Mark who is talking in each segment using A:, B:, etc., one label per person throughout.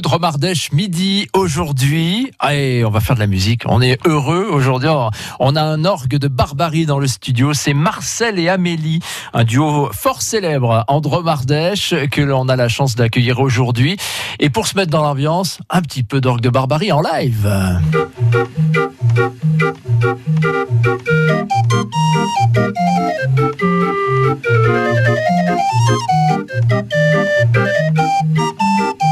A: de Romardèche midi aujourd'hui et on va faire de la musique. On est heureux aujourd'hui. On a un orgue de barbarie dans le studio. C'est Marcel et Amélie, un duo fort célèbre en Dromardèche que l'on a la chance d'accueillir aujourd'hui. Et pour se mettre dans l'ambiance, un petit peu d'orgue de barbarie en live.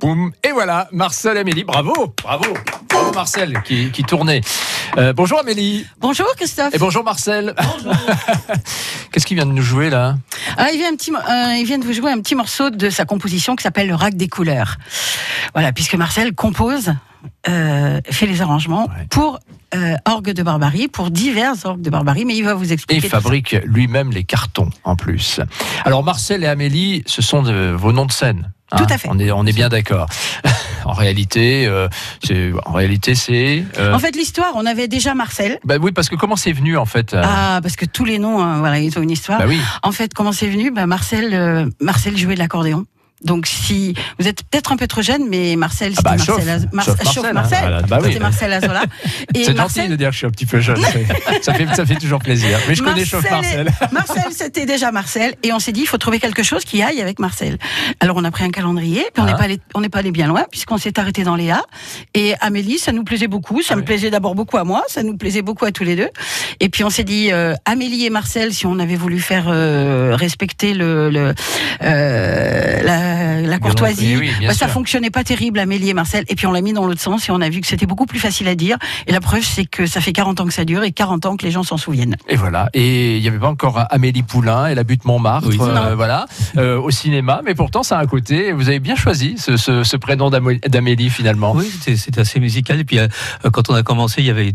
A: Boum. Et voilà, Marcel et Amélie, bravo, bravo, bravo Marcel qui, qui tournait. Euh, bonjour Amélie.
B: Bonjour Christophe.
A: Et bonjour Marcel. Qu'est-ce qu'il vient de nous jouer là?
B: Ah, il, vient un petit, euh, il vient de vous jouer un petit morceau de sa composition qui s'appelle Le Rack des couleurs. Voilà, puisque Marcel compose, euh, fait les arrangements
A: Ouais.
B: pour euh, orgue de barbarie, pour divers orgues de barbarie, mais il va vous
A: Et
B: expliquer.
A: il
B: tout ça.
A: fabrique lui-même les cartons en plus. Alors Marcel et Amélie, ce sont de, vos noms de scène. Hein
B: Tout à fait.
A: On est, on est bien d'accord. en réalité, euh, c'est, en réalité, c'est. euh,
B: En fait, l'histoire, on avait déjà Marcel.
A: bah oui, parce que comment c'est venu en fait euh,
B: Ah, parce que tous les noms, hein, voilà, ils ont une histoire.
A: Bah oui.
B: En fait, comment c'est venu? Bah, Marcel, euh, Marcel jouait de l'accordéon. Donc, si vous êtes peut-être un peu trop jeune, mais Marcel,
A: Ah bah, chauffe.
B: Marcel, Mar-
A: Chauffe
B: chauffe
A: Marcel, hein.
B: Marcel.
A: Voilà, bah oui.
B: C'était Marcel Azola.
A: C'est
B: Marcel-
A: gentil de dire que je suis un petit peu jeune. ça, fait, ça fait toujours plaisir. Mais je connais Chauffe Marcel.
B: Marcel, c'était déjà Marcel, et on s'est dit, il faut trouver quelque chose qui aille avec Marcel. Alors on a pris un calendrier, puis on n'est
A: Ah.
B: pas allé, on n'est pas allé bien loin, puisqu'on s'est arrêté dans les A. Et Amélie, ça nous plaisait beaucoup, ça
A: Ah
B: me
A: oui.
B: plaisait d'abord beaucoup à moi, ça nous plaisait beaucoup à tous les deux. Et puis on s'est dit, euh, Amélie et Marcel, si on avait voulu faire euh, respecter le, le euh, la, la courtoisie,
A: Oui, oui,
B: bah, ça fonctionnait pas terrible, Amélie et Marcel. Et puis on l'a mis dans l'autre sens et on a vu que c'était beaucoup plus facile à dire. Et la preuve, c'est que ça fait 40 ans que ça dure et 40 ans que les gens s'en souviennent.
A: Et voilà. Et il n'y avait pas encore Amélie Poulain et la butte Montmartre,
C: Oui.
A: euh, voilà, euh, au cinéma. Mais pourtant, ça a un côté. Vous avez bien choisi ce, ce- ce prénom d'Amélie finalement.
C: Oui, c'était c'était assez musical. Et puis, euh, quand on a commencé, il y avait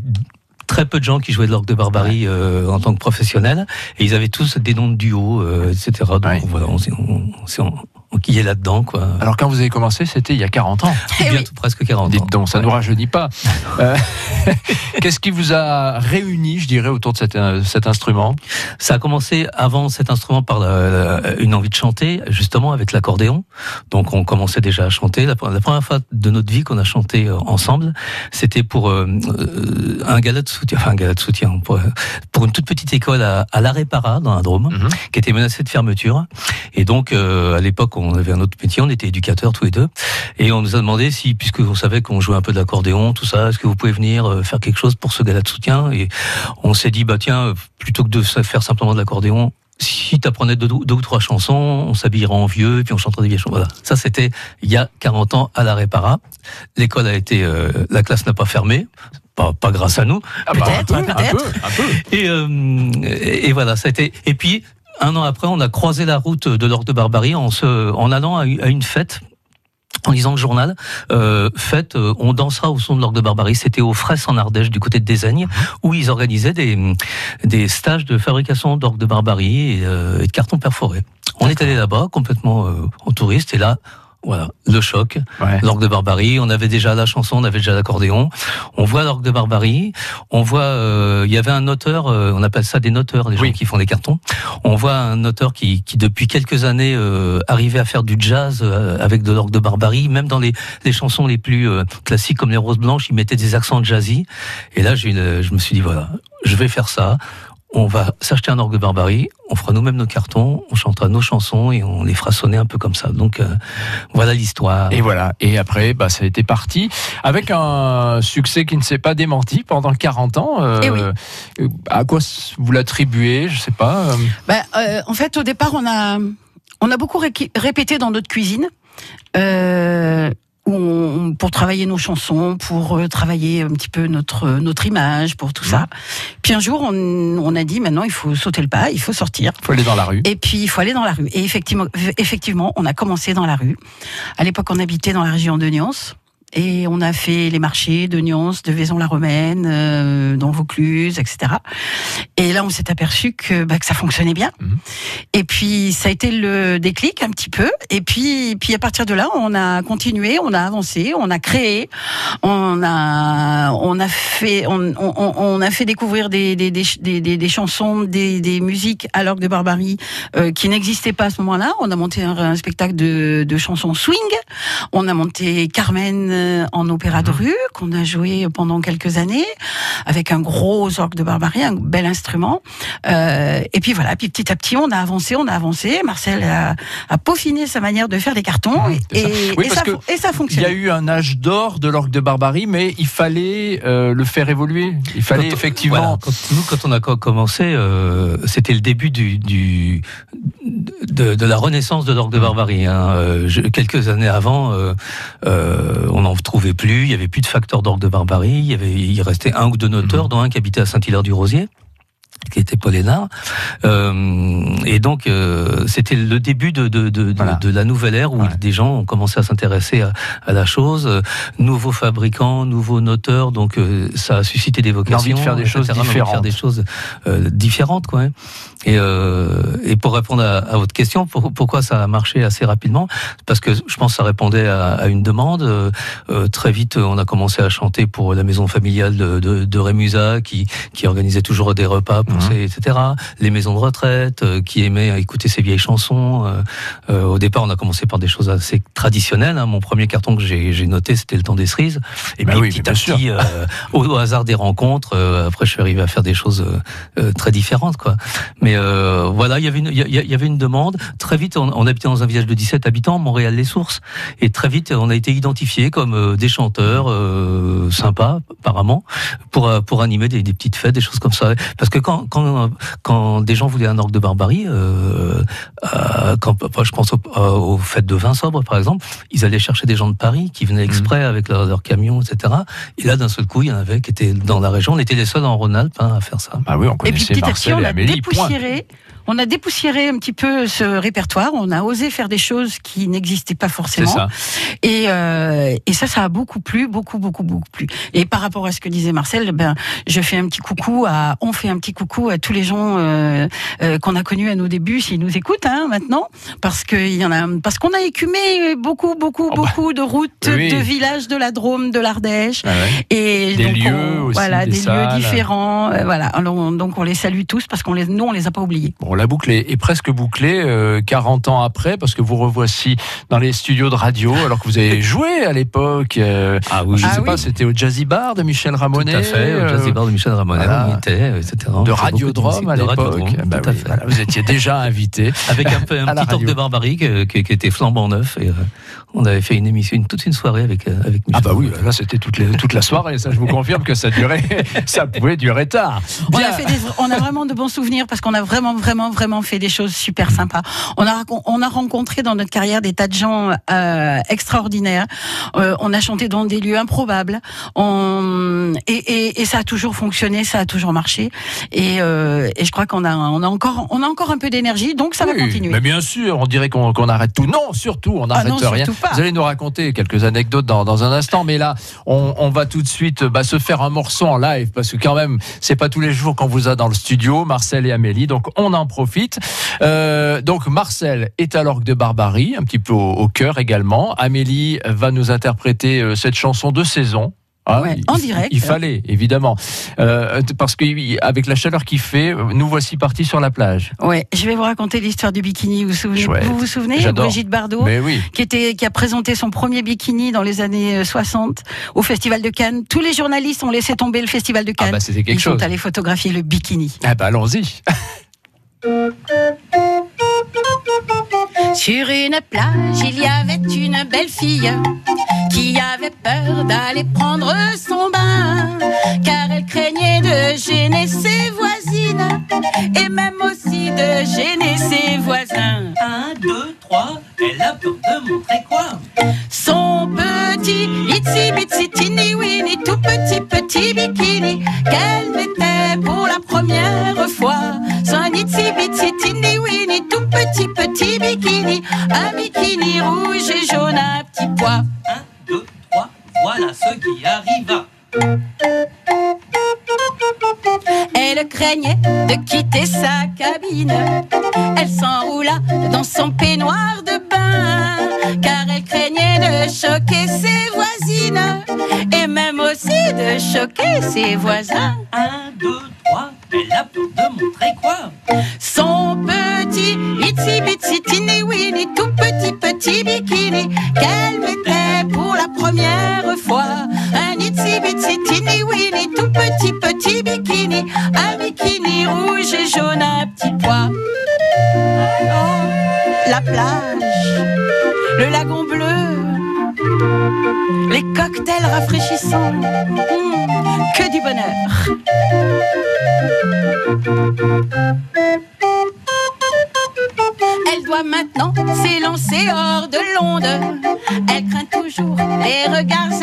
C: très peu de gens qui jouaient de l'orgue de barbarie euh, en tant que professionnels. Et ils avaient tous des noms de duo, euh, etc. Donc
A: Ouais.
C: voilà, on s'est on, on en- enquillé là-dedans. quoi.
A: Alors quand vous avez commencé, c'était il y a 40 ans.
B: Eh oui.
C: Bientôt presque 40 ans.
A: Dites donc, ça ne
C: Ouais.
A: nous rajeunit pas. Euh, Qu'est-ce qui vous a réuni, je dirais, autour de cet, euh, cet instrument?
C: Ça a commencé avant cet instrument par la- la- une envie de chanter, justement avec l'accordéon. Donc on commençait déjà à chanter. La, la première fois de notre vie qu'on a chanté euh, ensemble, c'était pour euh, euh, un gala de soutien, enfin un gala de soutien, pour, pour une toute petite école à, à La Répara, dans la Drôme,
A: Mhm.
C: qui était menacée de fermeture. Et donc euh, à l'époque, on avait un autre métier, on était éducateurs tous les deux, et on nous a demandé si, puisque on savait qu'on jouait un peu de l'accordéon, tout ça, est-ce que vous pouvez venir euh, faire quelque chose pour ce gala de soutien? Et on s'est dit, bah tiens, plutôt que de faire simplement de l'accordéon, si tu apprenais deux, deux ou trois chansons, on s'habillerait en vieux et puis on chanterait des vieilles chansons. Voilà. Ça, c'était il y a 40 ans à la Répara. L'école a été, euh, la classe n'a pas fermé. Pas, pas grâce à nous.
A: Ah bah,
B: Peut-être,
A: un peu,
B: peut-être.
A: Un peu, un peu.
C: Et, euh, et, et voilà, ça a été. Et puis, un an après, on a croisé la route de l'Orgue de Barbarie en, se, en allant à une fête. En lisant le journal, euh, fête, euh, on dansera au son de l'orgue de Barbarie. C'était aux Fresses en Ardèche, du côté de Désaignes, où ils organisaient des, des stages de fabrication d'orgue de Barbarie et, euh, et de cartons perforés. On est allé là-bas, complètement euh, en touriste, et là, voilà, le choc.
A: Ouais.
C: L'orgue de Barbarie, on avait déjà la chanson, on avait déjà l'accordéon. On voit l'orgue de Barbarie, on voit, euh, il y avait un auteur, euh, on appelle ça des noteurs, les gens qui font des cartons. On voit un auteur qui, qui depuis quelques années euh, arrivait à faire du jazz euh, avec de l'orgue de Barbarie, même dans les, les chansons les plus euh, classiques comme les Roses Blanches, il mettait des accents jazzy. Et là, je me suis dit voilà, je vais faire ça. On va s'acheter un orgue de barbarie, on fera nous-mêmes nos cartons, on chantera nos chansons et on les fera sonner un peu comme ça. Donc euh, voilà l'histoire.
A: Et voilà. Et après, bah, ça a été parti avec un succès qui ne s'est pas démenti pendant 40 ans.
B: Eh oui.
A: Euh, À quoi vous l'attribuez Je sais pas. euh.
B: Ben, euh, en fait, au départ, on a, on a beaucoup ré- répété dans notre cuisine. Euh, pour travailler nos chansons, pour euh, travailler un petit peu notre notre image, pour tout ça. Puis un jour, on, on a dit maintenant, il faut sauter le pas, il faut sortir.
A: faut aller dans la rue.
B: Et puis, il faut aller dans la rue. Et effectivement, effectivement, on a commencé dans la rue. À l'époque, on habitait dans la région de Nyons. Et on a fait les marchés de Nyons, de Vaison-la-Romaine, euh, dans Vaucluse, etc. Et là, on s'est aperçu que, bah, que ça fonctionnait bien.
A: Mhm.
B: Et puis, ça a été le déclic un petit peu. Et puis, puis à partir de là, on a continué, on a avancé, on a créé, on a, on a fait, on, on, on a fait découvrir des, des, des, des, des- chansons, des, des musiques à l'orgue de Barbarie euh, qui n'existaient pas à ce moment-là. On a monté un, un spectacle de, de chansons swing. On a monté Carmen en opéra de rue qu'on a joué pendant quelques années avec un gros orgue de Barbarie, un bel instrument. Euh, et puis voilà, puis petit à petit, on a avancé, on a avancé. Marcel a, a peaufiné sa manière de faire des cartons
A: c'est
B: et,
A: ça.
B: et,
A: Oui,
B: et ça, et ça
A: Il y
B: fonctionne.
A: a eu un âge d'or de l'orgue de barbarie, mais il fallait euh, le faire évoluer. Il fallait
C: Quand-
A: effectivement.
C: Voilà, quand, nous, quand on a co- commencé, euh, c'était le début du, du de, de la renaissance de l'orgue de barbarie. hein. Je- quelques années avant, euh, euh, on n'en trouvait plus. Il y avait plus de facteurs d'orgue de barbarie. Il y avait, il restait un ou deux noteurs,
A: Mhm.
C: dont un qui habitait à Saint-Hilaire-du-Rosier qui était Paul Hénard. Euh, et donc, euh, c'était le début de, de, de, de-
A: Voilà.
C: de la nouvelle ère où
A: Ouais.
C: des gens ont commencé à s'intéresser à, à la chose. Euh, Nouveaux fabricants, nouveaux noteurs, donc euh, ça a suscité des vocations.
A: L'envie de faire des choses
C: de faire
A: différentes.
C: des choses euh, différentes, quoi. hein. Et, euh, et pour répondre à, à votre question, pour- pourquoi ça a marché assez rapidement? Parce que je pense que ça répondait à, à une demande. Très vite, on a commencé à chanter pour la maison familiale de, de, de Rémusat, qui, qui organisait toujours des repas pour Ces, etc. Les maisons de retraite, euh, qui aimaient écouter ces vieilles chansons. Euh, euh, au départ, on a commencé par des choses assez traditionnelles. hein. Mon premier carton que j'ai noté, c'était le temps des cerises. Et
A: Bah
C: puis
A: oui,
C: petit à petit, au, au hasard des rencontres, après, je suis arrivé à faire des choses très différentes, quoi. Mais euh, voilà, il y avait une, il y, avait une demande. Très vite, on, on habitait dans un village de 17 habitants, Montréal-les-Sources, et très vite, on a été identifiés comme des chanteurs sympas, apparemment, pour pour animer des, des petites fêtes, des choses comme ça. Parce que quand quand quand des gens voulaient un orgue de barbarie, euh, euh, quand je pense aux, euh, fêtes de vin sobre, par exemple, ils allaient chercher des gens de Paris qui venaient exprès avec leur, leur camion, etc. Et là, d'un seul coup, il y en avait qui étaient dans la région. On était les seuls en Rhône-Alpes hein, à faire ça.
A: Ah oui, on
B: Et puis
A: connaissait
B: petit à petit,
A: Marcel et point.
B: On a dépoussiéré un petit peu ce répertoire. On a osé faire des choses qui n'existaient pas forcément.
A: ça.
B: Et, euh, et ça, ça a beaucoup plu, beaucoup, beaucoup, beaucoup plu. Et par rapport à ce que disait Marcel, ben, je fais un petit coucou à, on fait un petit coucou à tous les gens euh, euh, qu'on a connus à nos débuts, s'ils nous écoutent hein, maintenant, parce que il y en a, parce qu'on a écumé beaucoup, beaucoup,
A: Oh bah,
B: beaucoup de routes,
A: oui.
B: de villages de la Drôme, de l'Ardèche.
A: Ah ouais.
B: Et
A: Des
B: donc,
A: lieux
B: on-
A: aussi,
B: voilà,
A: des
B: lieux différents, euh, voilà. Alors, on- donc on les salue tous parce qu'on les, nous on les a pas oubliés.
A: Bon, la boucle est, est presque bouclée euh, 40 ans après, parce que vous revoici dans les studios de radio, alors que vous avez joué à l'époque. euh,
C: Ah oui,
A: je
B: Ah
A: sais
B: oui.
A: pas, c'était au Jazzy Bar de Michel Ramonet.
C: Tout à fait,
A: euh,
C: au Jazzy Bar de Michel Ramonet,
A: voilà.
C: on était, etc.
A: De Radiodrome à l'époque. Bah oui, voilà, vous étiez déjà invité.
C: Avec un, peu, petit orgue de barbarie que- qui était flambant neuf. Et, euh, on avait fait une émission, une, toute une soirée avec, euh, avec Michel
A: Ah bah oui, là c'était toute, toute la soirée, ça je vous confirme que ça durait, ça pouvait durer tard.
B: On a, fait des- on a vraiment de bons souvenirs parce qu'on a vraiment, vraiment, vraiment fait des choses super sympas. On a, on a rencontré dans notre carrière des tas de gens euh, extraordinaires. Euh, on a chanté dans des lieux improbables. On, et, et, et ça a toujours fonctionné, ça a toujours marché. Et, euh, et je crois qu'on a, on a encore, on a encore un peu d'énergie, donc ça va continuer.
A: Mais bien sûr, on dirait qu'on arrête tout. Non, surtout, on
B: Ah
A: n'arrête rien.
B: surtout
A: Vous allez nous raconter quelques anecdotes dans, dans un instant, mais là, on, on va tout de suite bah, se faire un morceau en live parce que quand même, c'est pas tous les jours qu'on vous a dans le studio, Marcel et Amélie, donc on en profite. Euh, donc Marcel est à l'orgue de Barbarie, un petit peu au, au cœur également. Amélie va nous interpréter euh, cette chanson de saison. Ah,
B: Ouais,
A: il-
B: en direct.
A: Il fallait, évidemment. Euh, parce qu'avec la chaleur qu'il fait, nous voici partis sur la plage.
B: Ouais, je vais vous raconter l'histoire du bikini. Vous vous souvenez,
A: Chouette.
B: vous, vous souvenez
A: J'adore.
B: Brigitte Bardot
A: oui.
B: qui, était, qui a présenté son premier bikini dans les années euh, 60 au Festival de Cannes. Tous les journalistes ont laissé tomber le Festival de
A: Ah
B: Cannes.
A: bah c'était quelque
B: Ils
A: chose.
B: sont allés photographier le bikini.
A: Ah bah allons-y.
B: Sur une plage, il y avait une belle fille qui avait peur d'aller prendre son bain, car elle craignait de gêner ses et même aussi de gêner ses voisins.
C: Un, deux, trois, elle a peur de montrer quoi?
B: Son petit itsy bitsy teeny weeny tout petit petit bikini qu'elle mettait pour la première fois. Son itsy bitsy teeny weeny tout petit petit bikini, un bikini rouge et jaune à petit pois.
C: Un, deux, trois, voilà ce qui arriva.
B: Craignait de quitter sa cabine. Elle s'enroula dans son peignoir de bain, car elle craignait de choquer ses voisines et même aussi de choquer ses voisins. Les cocktails rafraîchissants, Hmm, que du bonheur. Elle doit maintenant s'élancer hors de l'onde. Elle craint toujours les regards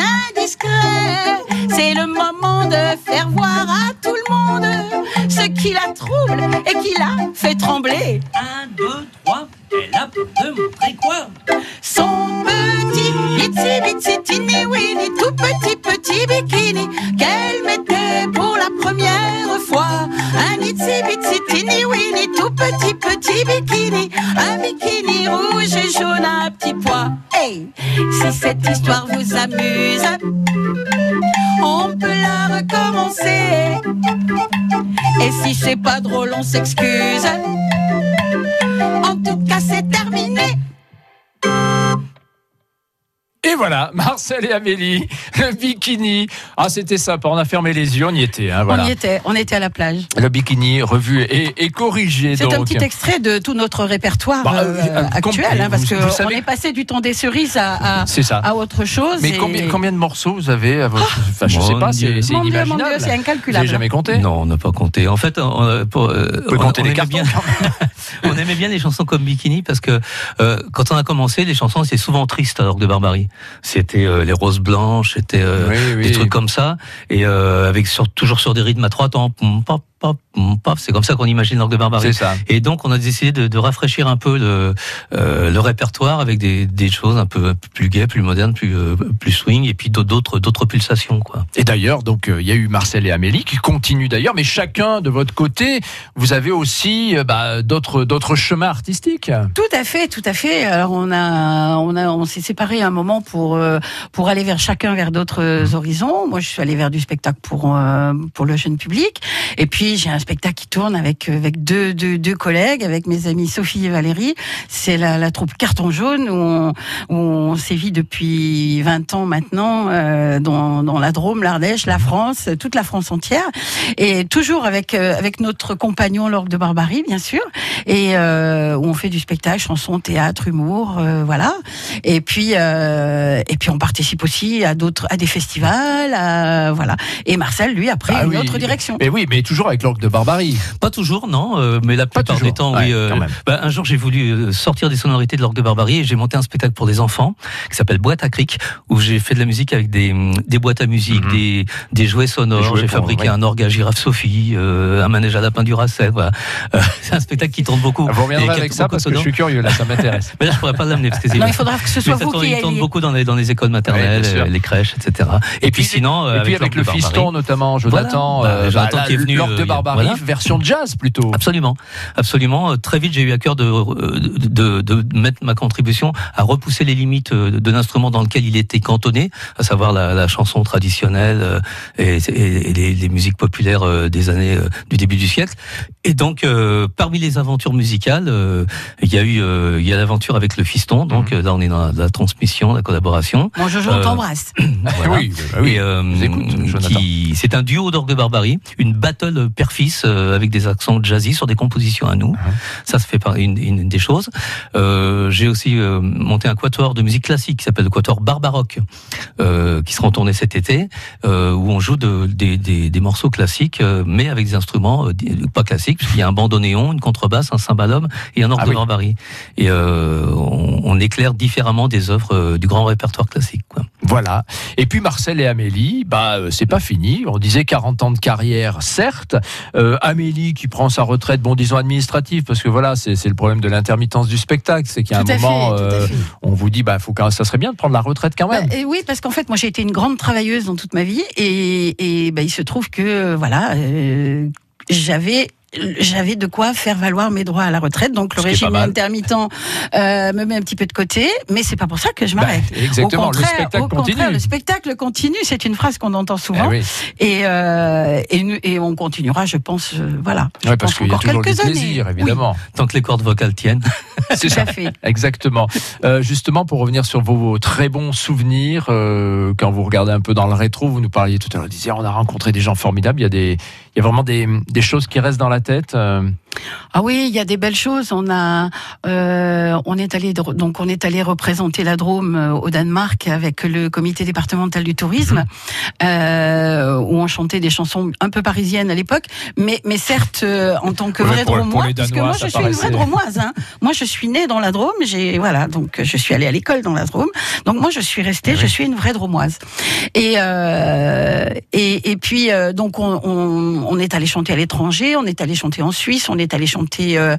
B: on peut la recommencer. Et si c'est pas drôle, on s'excuse. En tout cas, c'est
A: Et voilà, Marcel et Amélie, le bikini. Ah, c'était sympa. On a fermé les yeux, on y était. hein, voilà.
B: On y était, on était à la plage.
A: Le bikini revu et, et corrigé.
B: C'est un petit extrait de tout notre répertoire
A: Bah,
B: euh,
A: euh,
B: actuel,
A: complet.
B: hein, parce
A: Vous-
B: que
A: vous
B: on
A: savez-
B: est passé du temps des cerises à, à,
A: C'est ça.
B: à autre chose.
A: Mais
B: et-
A: combien, combien de morceaux vous avez à votre... Enfin, je
C: Mon
A: sais pas, c'est c'est
B: Mon Dieu, mon
A: inimaginable.
B: C'est
A: vous
B: incalculable.
A: n'avez jamais compté?
C: Non, on n'a pas compté. En fait, on, euh, pour, euh,
A: On peut
C: on-
A: compter
C: on
A: les
C: aimait
A: cartons.
C: bien, on aimait bien les chansons comme Bikini parce que euh, quand on a commencé, les chansons c'était souvent tristes alors de Barbarie. C'était euh, les roses blanches, c'était euh,
A: Oui, oui.
C: des trucs comme ça, et euh, avec sur, toujours sur des rythmes à trois temps. Pom, pop, pop, pop. C'est comme ça qu'on imagine l'orgue de Barbarie.
A: C'est ça.
C: Et donc, on a décidé de, de rafraîchir un peu le, euh, le répertoire avec des, des choses un peu plus gaies, plus modernes, plus, euh, plus swing, et puis d'autres d'autres pulsations, quoi.
A: Et d'ailleurs, donc euh, il y a eu Marcel et Amélie qui continuent d'ailleurs, mais chacun de votre côté, vous avez aussi euh, bah, d'autres d'autres chemins artistiques.
B: Tout à fait, tout à fait. Alors on a, on a, on s'est séparés un moment pour euh, pour aller vers chacun vers d'autres horizons. Moi, je suis allée vers du spectacle pour euh, pour le jeune public, et puis j'ai un spectacle qui tourne avec avec deux deux, deux collègues, avec mes amis Sophie et Valérie. C'est la, la troupe Carton Jaune où on, où on sévit depuis 20 ans maintenant euh, dans, dans la Drôme, l'Ardèche, la France, toute la France entière, et toujours avec euh, avec notre compagnon l'orgue de Barbarie, bien sûr, et euh, où on fait du spectacle, chanson, théâtre, humour, euh, voilà. Et puis euh, et puis on participe aussi à d'autres à des festivals, à- voilà. Et Marcel, lui, a pris
A: Ah
B: une
A: oui.
B: autre direction.
A: Mais oui, mais toujours avec l'orgue de Barbarie.
C: Pas toujours, non, euh, mais la plupart
A: toujours.
C: des temps,
A: Ouais,
C: oui. euh, bah, un jour, j'ai voulu euh, sortir des sonorités de l'orgue de Barbarie et j'ai monté un spectacle pour des enfants qui s'appelle Boîte à cric, où j'ai fait de la musique avec des, des boîtes à musique,
A: Mhm.
C: des, des jouets sonores. J'ai fabriqué un orgue à girafe Sophie, euh, un manège à lapin du Racet. Voilà. Euh, c'est un spectacle qui tourne beaucoup.
A: Vous reviendrez avec ça parce que je suis curieux là, ça m'intéresse.
C: Mais là, je pourrais pas l'amener parce que c'est
B: Non, il faudra que ce soit
C: mais
B: vous
C: tourne,
B: qui
C: il tourne beaucoup dans les, dans les écoles maternelles,
A: Ouais,
C: euh, les crèches, etc. Et, puis, sinon, euh,
A: et puis avec le fiston notamment, Jonathan.
C: Bah,
A: euh,
C: est venu,
A: l'orgue
C: euh,
A: de Barbarie,
C: Voilà.
A: version jazz plutôt.
C: Absolument, absolument. Euh, Très vite, j'ai eu à cœur de, euh, de, de mettre ma contribution à repousser les limites euh, de l'instrument dans lequel il était cantonné, à savoir la, la chanson traditionnelle et, et- et les, les musiques populaires des années du début du siècle. Et donc, euh, parmi les aventures musicales, euh, il y a eu euh, il y a l'aventure avec le fiston. Donc euh, là, on est dans la, la transmission, la collaboration.
B: Bon, Jojo,
C: Euh,
B: on t'embrasse.
C: Voilà.
A: Oui, bah oui.
C: Et, euh, c'est un duo d'orgue de barbarie, une battle père-fils euh, avec des accents jazzy sur des compositions à nous.
A: Uh-huh.
C: Ça, ça fait par- une, une des choses. Euh, J'ai aussi euh, monté un quatuor de musique classique qui s'appelle le quatuor Barbaroque, euh, qui sera en tournée cet été, euh, où on joue de- des, des- des morceaux classiques, euh, mais avec des instruments euh, pas classiques, puisqu'il y a un bandoneon, une contrebasse, un cymbalum et un orgue
A: Ah
C: de
A: oui.
C: barbarie. Et euh, on, on éclaire différemment des œuvres euh, du grand répertoire classique. Quoi.
A: Voilà. Et puis Marcel et Amélie, bah euh, c'est pas fini. On disait 40 ans de carrière, certes. Euh, Amélie qui prend sa retraite, bon disons administrative, parce que voilà, c'est le problème de l'intermittence du spectacle, c'est qu'il y a
B: Tout
A: un moment,
B: fait,
A: euh, on vous dit, bah faut quand- ça serait bien de prendre la retraite quand même.
B: Bah, et oui, parce qu'en fait, moi, j'ai été une grande travailleuse dans toute ma vie, et, et bah, il se trouve que voilà, euh, j'avais j'avais de quoi faire valoir mes droits à la retraite, donc le
A: Ce
B: régime intermittent euh, me met un petit peu de côté, mais c'est pas pour ça que je
A: Bah,
B: m'arrête.
A: exactement,
B: au contraire,
A: le spectacle
B: au
A: continue.
B: contraire, le spectacle continue. C'est une phrase qu'on entend
A: Eh
B: souvent,
A: oui.
B: et, euh, et, et on continuera, je pense, euh, voilà.
A: Ouais, parce qu'il y a
B: encore
A: toujours du
B: quelques années.
A: plaisir, évidemment.
C: Tant que les cordes vocales tiennent.
A: C'est
B: Tout
A: ça.
B: à fait.
A: Exactement. Euh, justement, pour revenir sur vos très bons souvenirs, euh, quand vous regardez un peu dans le rétro, vous nous parliez tout à l'heure, vous disiez, on a rencontré des gens formidables. Il y a des, il y a vraiment des, des choses qui restent dans la tête. euh.
B: Ah oui, il y a des belles choses. On a, euh, on est allé donc on est allé représenter la Drôme euh, au Danemark avec le comité départemental du tourisme, euh, où on chantait des chansons un peu parisiennes à l'époque, mais mais certes euh, en tant que parce moi je suis une vraie Dromoise. Hein. Moi je suis née dans la Drôme, j'ai voilà donc je suis allée à l'école dans la Drôme, donc moi je suis restée, je suis une vraie Dromoise. Et et, et puis donc on, on, on est allé chanter à l'étranger, on est allé chanter en Suisse, on est allé chanter euh,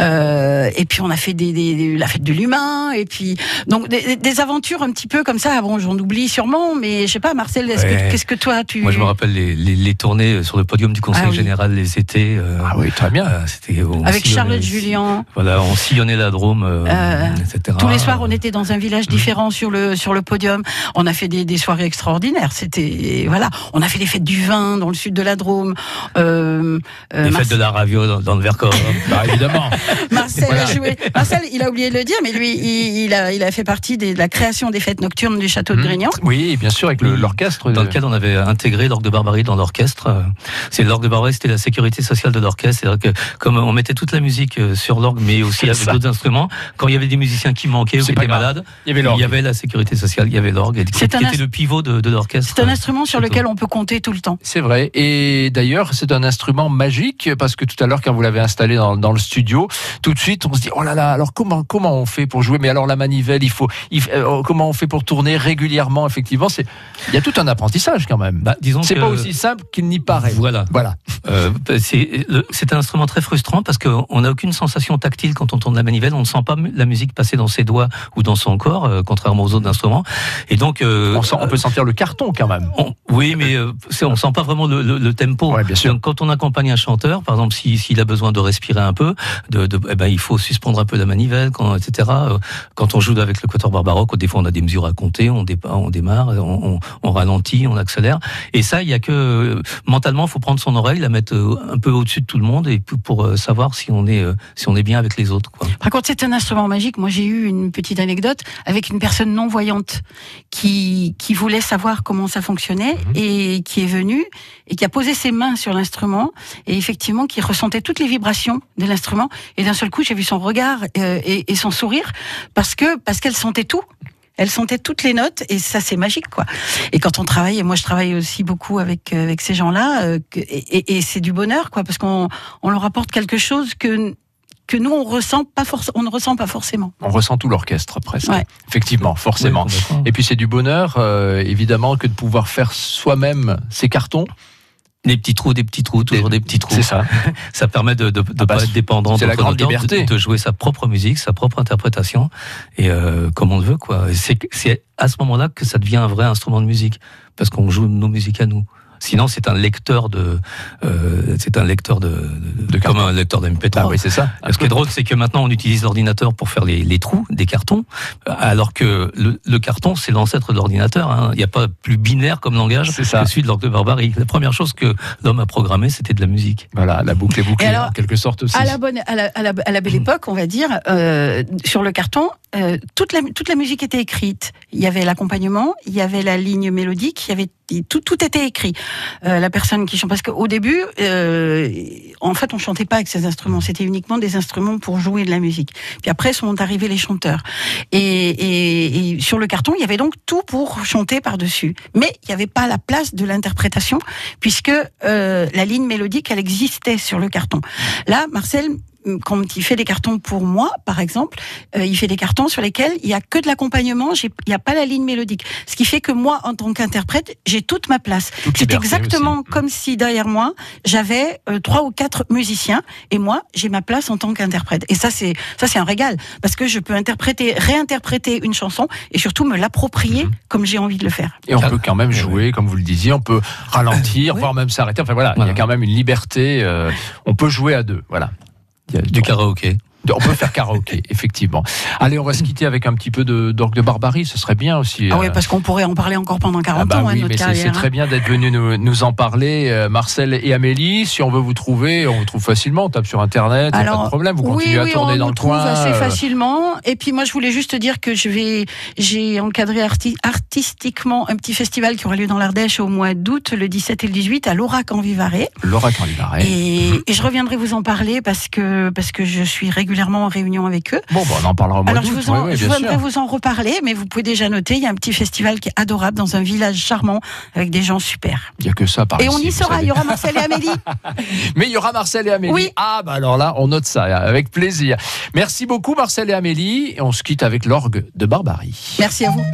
B: euh, et puis on a fait des, des- des- la fête de l'humain et puis donc des, des aventures un petit peu comme ça. Bon, j'en oublie sûrement, mais je sais pas, Marcel,
C: Ouais.
B: qu'est-ce que toi tu
C: Moi, je me rappelle les, les, les tournées sur le podium du Conseil
B: Ah oui.
C: général les étés. euh,
A: Ah oui, très bien.
C: euh, C'était
B: avec Charlotte Julien.
C: Voilà, on sillonnait la Drôme, euh,
B: Euh,
C: etc.
B: Tous les soirs, on était dans un village différent sur le sur le podium. On a fait des, des soirées extraordinaires. C'était voilà. On a fait les fêtes du vin dans le sud de la Drôme. Euh, euh,
C: Les La ravio dans, dans le Vercors.
A: Bah, évidemment.
B: Marcel
A: Voilà.
B: a joué. Marcel, il a oublié de le dire, mais lui, il, il a, il a fait partie des- de la création des fêtes nocturnes du château de
A: Hmm.
B: Grignan.
A: Oui, bien sûr, avec l'orchestre.
C: dans lequel on avait intégré l'orgue de Barbarie dans l'orchestre. C'est l'orgue de Barbarie, c'était la sécurité sociale de l'orchestre. C'est-à-dire que comme on mettait toute la musique euh, sur l'orgue, mais aussi avec d'autres instruments, quand il y avait des musiciens qui manquaient ou qui étaient
A: grave.
C: malades,
A: Il y avait
C: il y avait la sécurité sociale, il y avait l'orgue, qui,
B: C'est
C: qui
B: un
C: était le pivot de, de l'orchestre.
B: C'est un instrument sur lequel on peut compter tout le temps.
A: C'est vrai. Et d'ailleurs, c'est un instrument magique parce que tout à l'heure, quand vous l'avez installé dans, dans le studio, tout de suite, on se dit oh là là. Alors comment comment on fait pour jouer? Mais alors la manivelle, il faut. il euh, comment on fait pour tourner régulièrement? Effectivement, c'est. Il y a tout un apprentissage quand même.
C: Bah, disons
A: c'est pas aussi simple qu'il n'y paraît.
C: Voilà.
A: Voilà.
C: Euh, c'est le- c'est un instrument très frustrant parce qu'on n'a aucune sensation tactile quand on tourne la manivelle. On ne sent pas la musique passer dans ses doigts ou dans son corps, euh, contrairement aux autres instruments. Et donc, euh,
A: On, sent- on peut sentir le carton quand même.
C: on- oui, mais c'est- on sent pas vraiment le, le- le tempo.
A: Ouais, bien sûr.
C: Donc, quand on accompagne un chanteur, par exemple, si- s'il a besoin de respirer un peu, de, de- eh ben, il faut suspendre un peu la manivelle, quand, etc. Euh, Quand on joue avec le quatuor barbaroque, des fois on a des mesures à compter, on, démarre, on, on- on ralentit, on accélère. Et ça, il y a que euh, mentalement, il faut prendre son oreille, la mettre euh, un peu au-dessus de tout le monde, et pour, pour, savoir si on est si on est bien avec les autres. Quoi.
B: Par contre, c'est un instrument magique. Moi, j'ai eu une petite anecdote avec une personne non voyante qui, qui voulait savoir comment ça fonctionnait
A: Mhm.
B: et qui est venue et qui a posé ses mains sur l'instrument et effectivement qui ressentait toutes les vibrations de l'instrument. Et d'un seul coup, j'ai vu son regard euh, et, et son sourire parce que parce qu'elle sentait tout. Elle sentait toutes les notes et ça c'est magique quoi. Et quand on travaille, et moi je travaille aussi beaucoup avec euh, avec ces gens-là, euh, et, et- et c'est du bonheur quoi parce qu'on on leur apporte quelque chose que que nous on ressent pas on ne ressent pas forcément.
A: On ressent tout l'orchestre presque.
B: Ouais.
A: Effectivement, forcément. Et puis c'est du bonheur, euh, évidemment, que de pouvoir faire soi-même ses cartons.
C: Des petits trous, des petits trous, toujours des petits trous.
A: C'est ça.
C: Ça permet de ne
A: Ah bah,
C: pas être dépendant
A: c'est la grande
C: auteurs, de-
A: liberté.
C: De, jouer sa propre musique, sa propre interprétation, et euh, comme on le veut. quoi. C'est à ce moment-là que ça devient un vrai instrument de musique, parce qu'on joue nos musiques à nous. Sinon, c'est un lecteur de, euh, c'est un lecteur de, de,
A: De
C: comme
A: carton.
C: un lecteur d'MP3.
A: Ah oui, c'est ça.
C: Ce qui est drôle, c'est que maintenant on utilise l'ordinateur pour faire les, les trous des cartons, alors que le, le carton c'est l'ancêtre de l'ordinateur. hein. Il n'y a pas plus binaire comme langage
A: C'est ça.
C: que celui de l'orgue de barbarie. La première chose que l'homme a programmé, c'était de la musique.
A: Voilà, la boucle est bouclée,
B: alors,
A: en quelque sorte aussi.
B: À la, bonne, à, la, à la- à la belle époque, on va dire, euh, sur le carton, euh, toute, la, toute la musique était écrite. Il y avait l'accompagnement, il y avait la ligne mélodique, il y avait tout, tout était écrit. Euh, la personne qui chante, parce qu'au début, euh, en fait, on chantait pas avec ces instruments. C'était uniquement des instruments pour jouer de la musique. Puis après sont arrivés les chanteurs. Et, et, et sur le carton, il y avait donc tout pour chanter par-dessus. Mais il n'y avait pas la place de l'interprétation, puisque euh, la ligne mélodique, elle existait sur le carton. Là, Marcel, quand il fait des cartons pour moi, par exemple, euh, il fait des cartons sur lesquels il y a que de l'accompagnement, il n'y a pas la ligne mélodique. Ce qui fait que moi, en tant qu'interprète, j'ai toute ma place. C'est exactement
A: aussi.
B: comme si derrière moi, j'avais euh, trois ou quatre musiciens et moi, j'ai ma place en tant qu'interprète. Et ça, c'est ça, c'est un régal parce que je peux interpréter, réinterpréter une chanson et surtout me l'approprier
A: Mhm.
B: comme j'ai envie de le faire.
A: Et on peut quand même
C: oui,
A: jouer, comme vous le disiez, on peut ralentir,
C: Oui.
A: voire même s'arrêter. Enfin voilà, il y a quand même une liberté. euh, on peut jouer à deux. Voilà.
C: Du karaoké.
A: On peut faire karaoké, effectivement. Allez, on va se quitter avec un petit peu d'orgue de barbarie. Ce serait bien aussi.
B: Ah
A: euh,
B: ouais, parce qu'on pourrait en parler encore pendant 40
A: Ah bah
B: ans, hein,
A: oui,
B: notre
A: mais c'est-
B: hein.
A: très bien d'être venu nous, nous en parler, euh, Marcel et Amélie. Si on veut vous trouver, on vous trouve facilement. On tape sur Internet, a pas de problème. Vous continuez
B: oui,
A: à
B: oui,
A: tourner
B: on
A: dans le
B: trouve
A: coin.
B: assez
A: euh,
B: facilement. Et puis moi, je voulais juste dire que je vais, j'ai encadré arti- artistiquement un petit festival qui aura lieu dans l'Ardèche au mois d'août, le 17 et le 18, à l'Aurac en Vivarais.
A: Laura Candivaret.
B: Et, et je reviendrai vous en parler parce que parce que je suis régulièrement en réunion avec eux.
A: Bon, bah, on en parlera au
B: Alors je vous en,
A: Oui, oui,
B: je voudrais vous en reparler, mais vous pouvez déjà noter, il y a un petit festival qui est adorable dans un village charmant avec des gens super.
A: Il n'y a que ça par
B: et on y sera, il y aura Marcel et Amélie.
A: Mais il y aura Marcel et Amélie.
B: Oui.
A: Ah, bah alors là, on note ça, avec plaisir. Merci beaucoup, Marcel et Amélie. Et on se quitte avec l'orgue de Barbarie.
B: Merci à vous.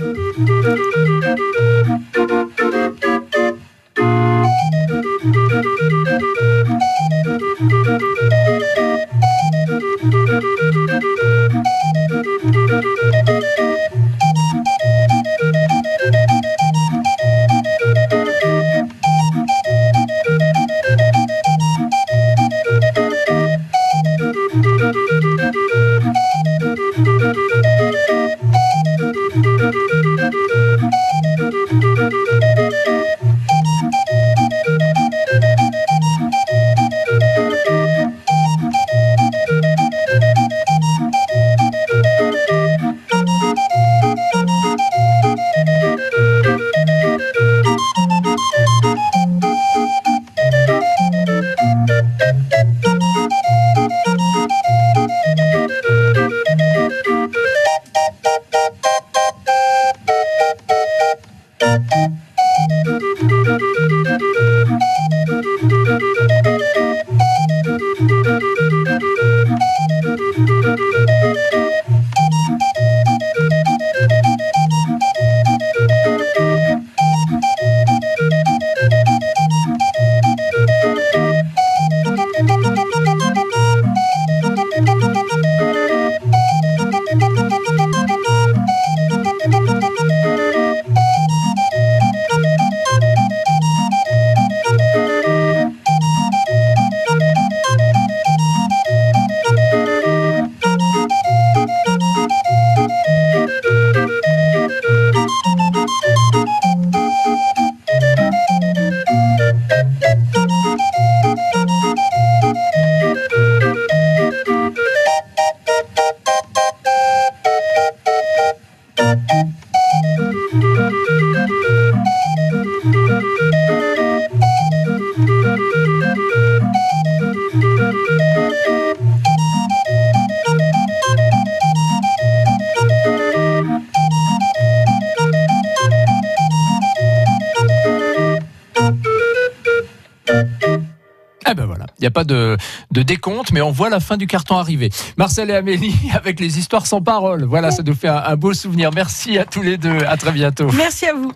A: Il n'y a pas de, de décompte, mais on voit la fin du carton arriver. Marcel et Amélie avec les histoires sans parole. Voilà, ça nous fait un, un beau souvenir. Merci à tous les deux. À très bientôt.
B: Merci à vous.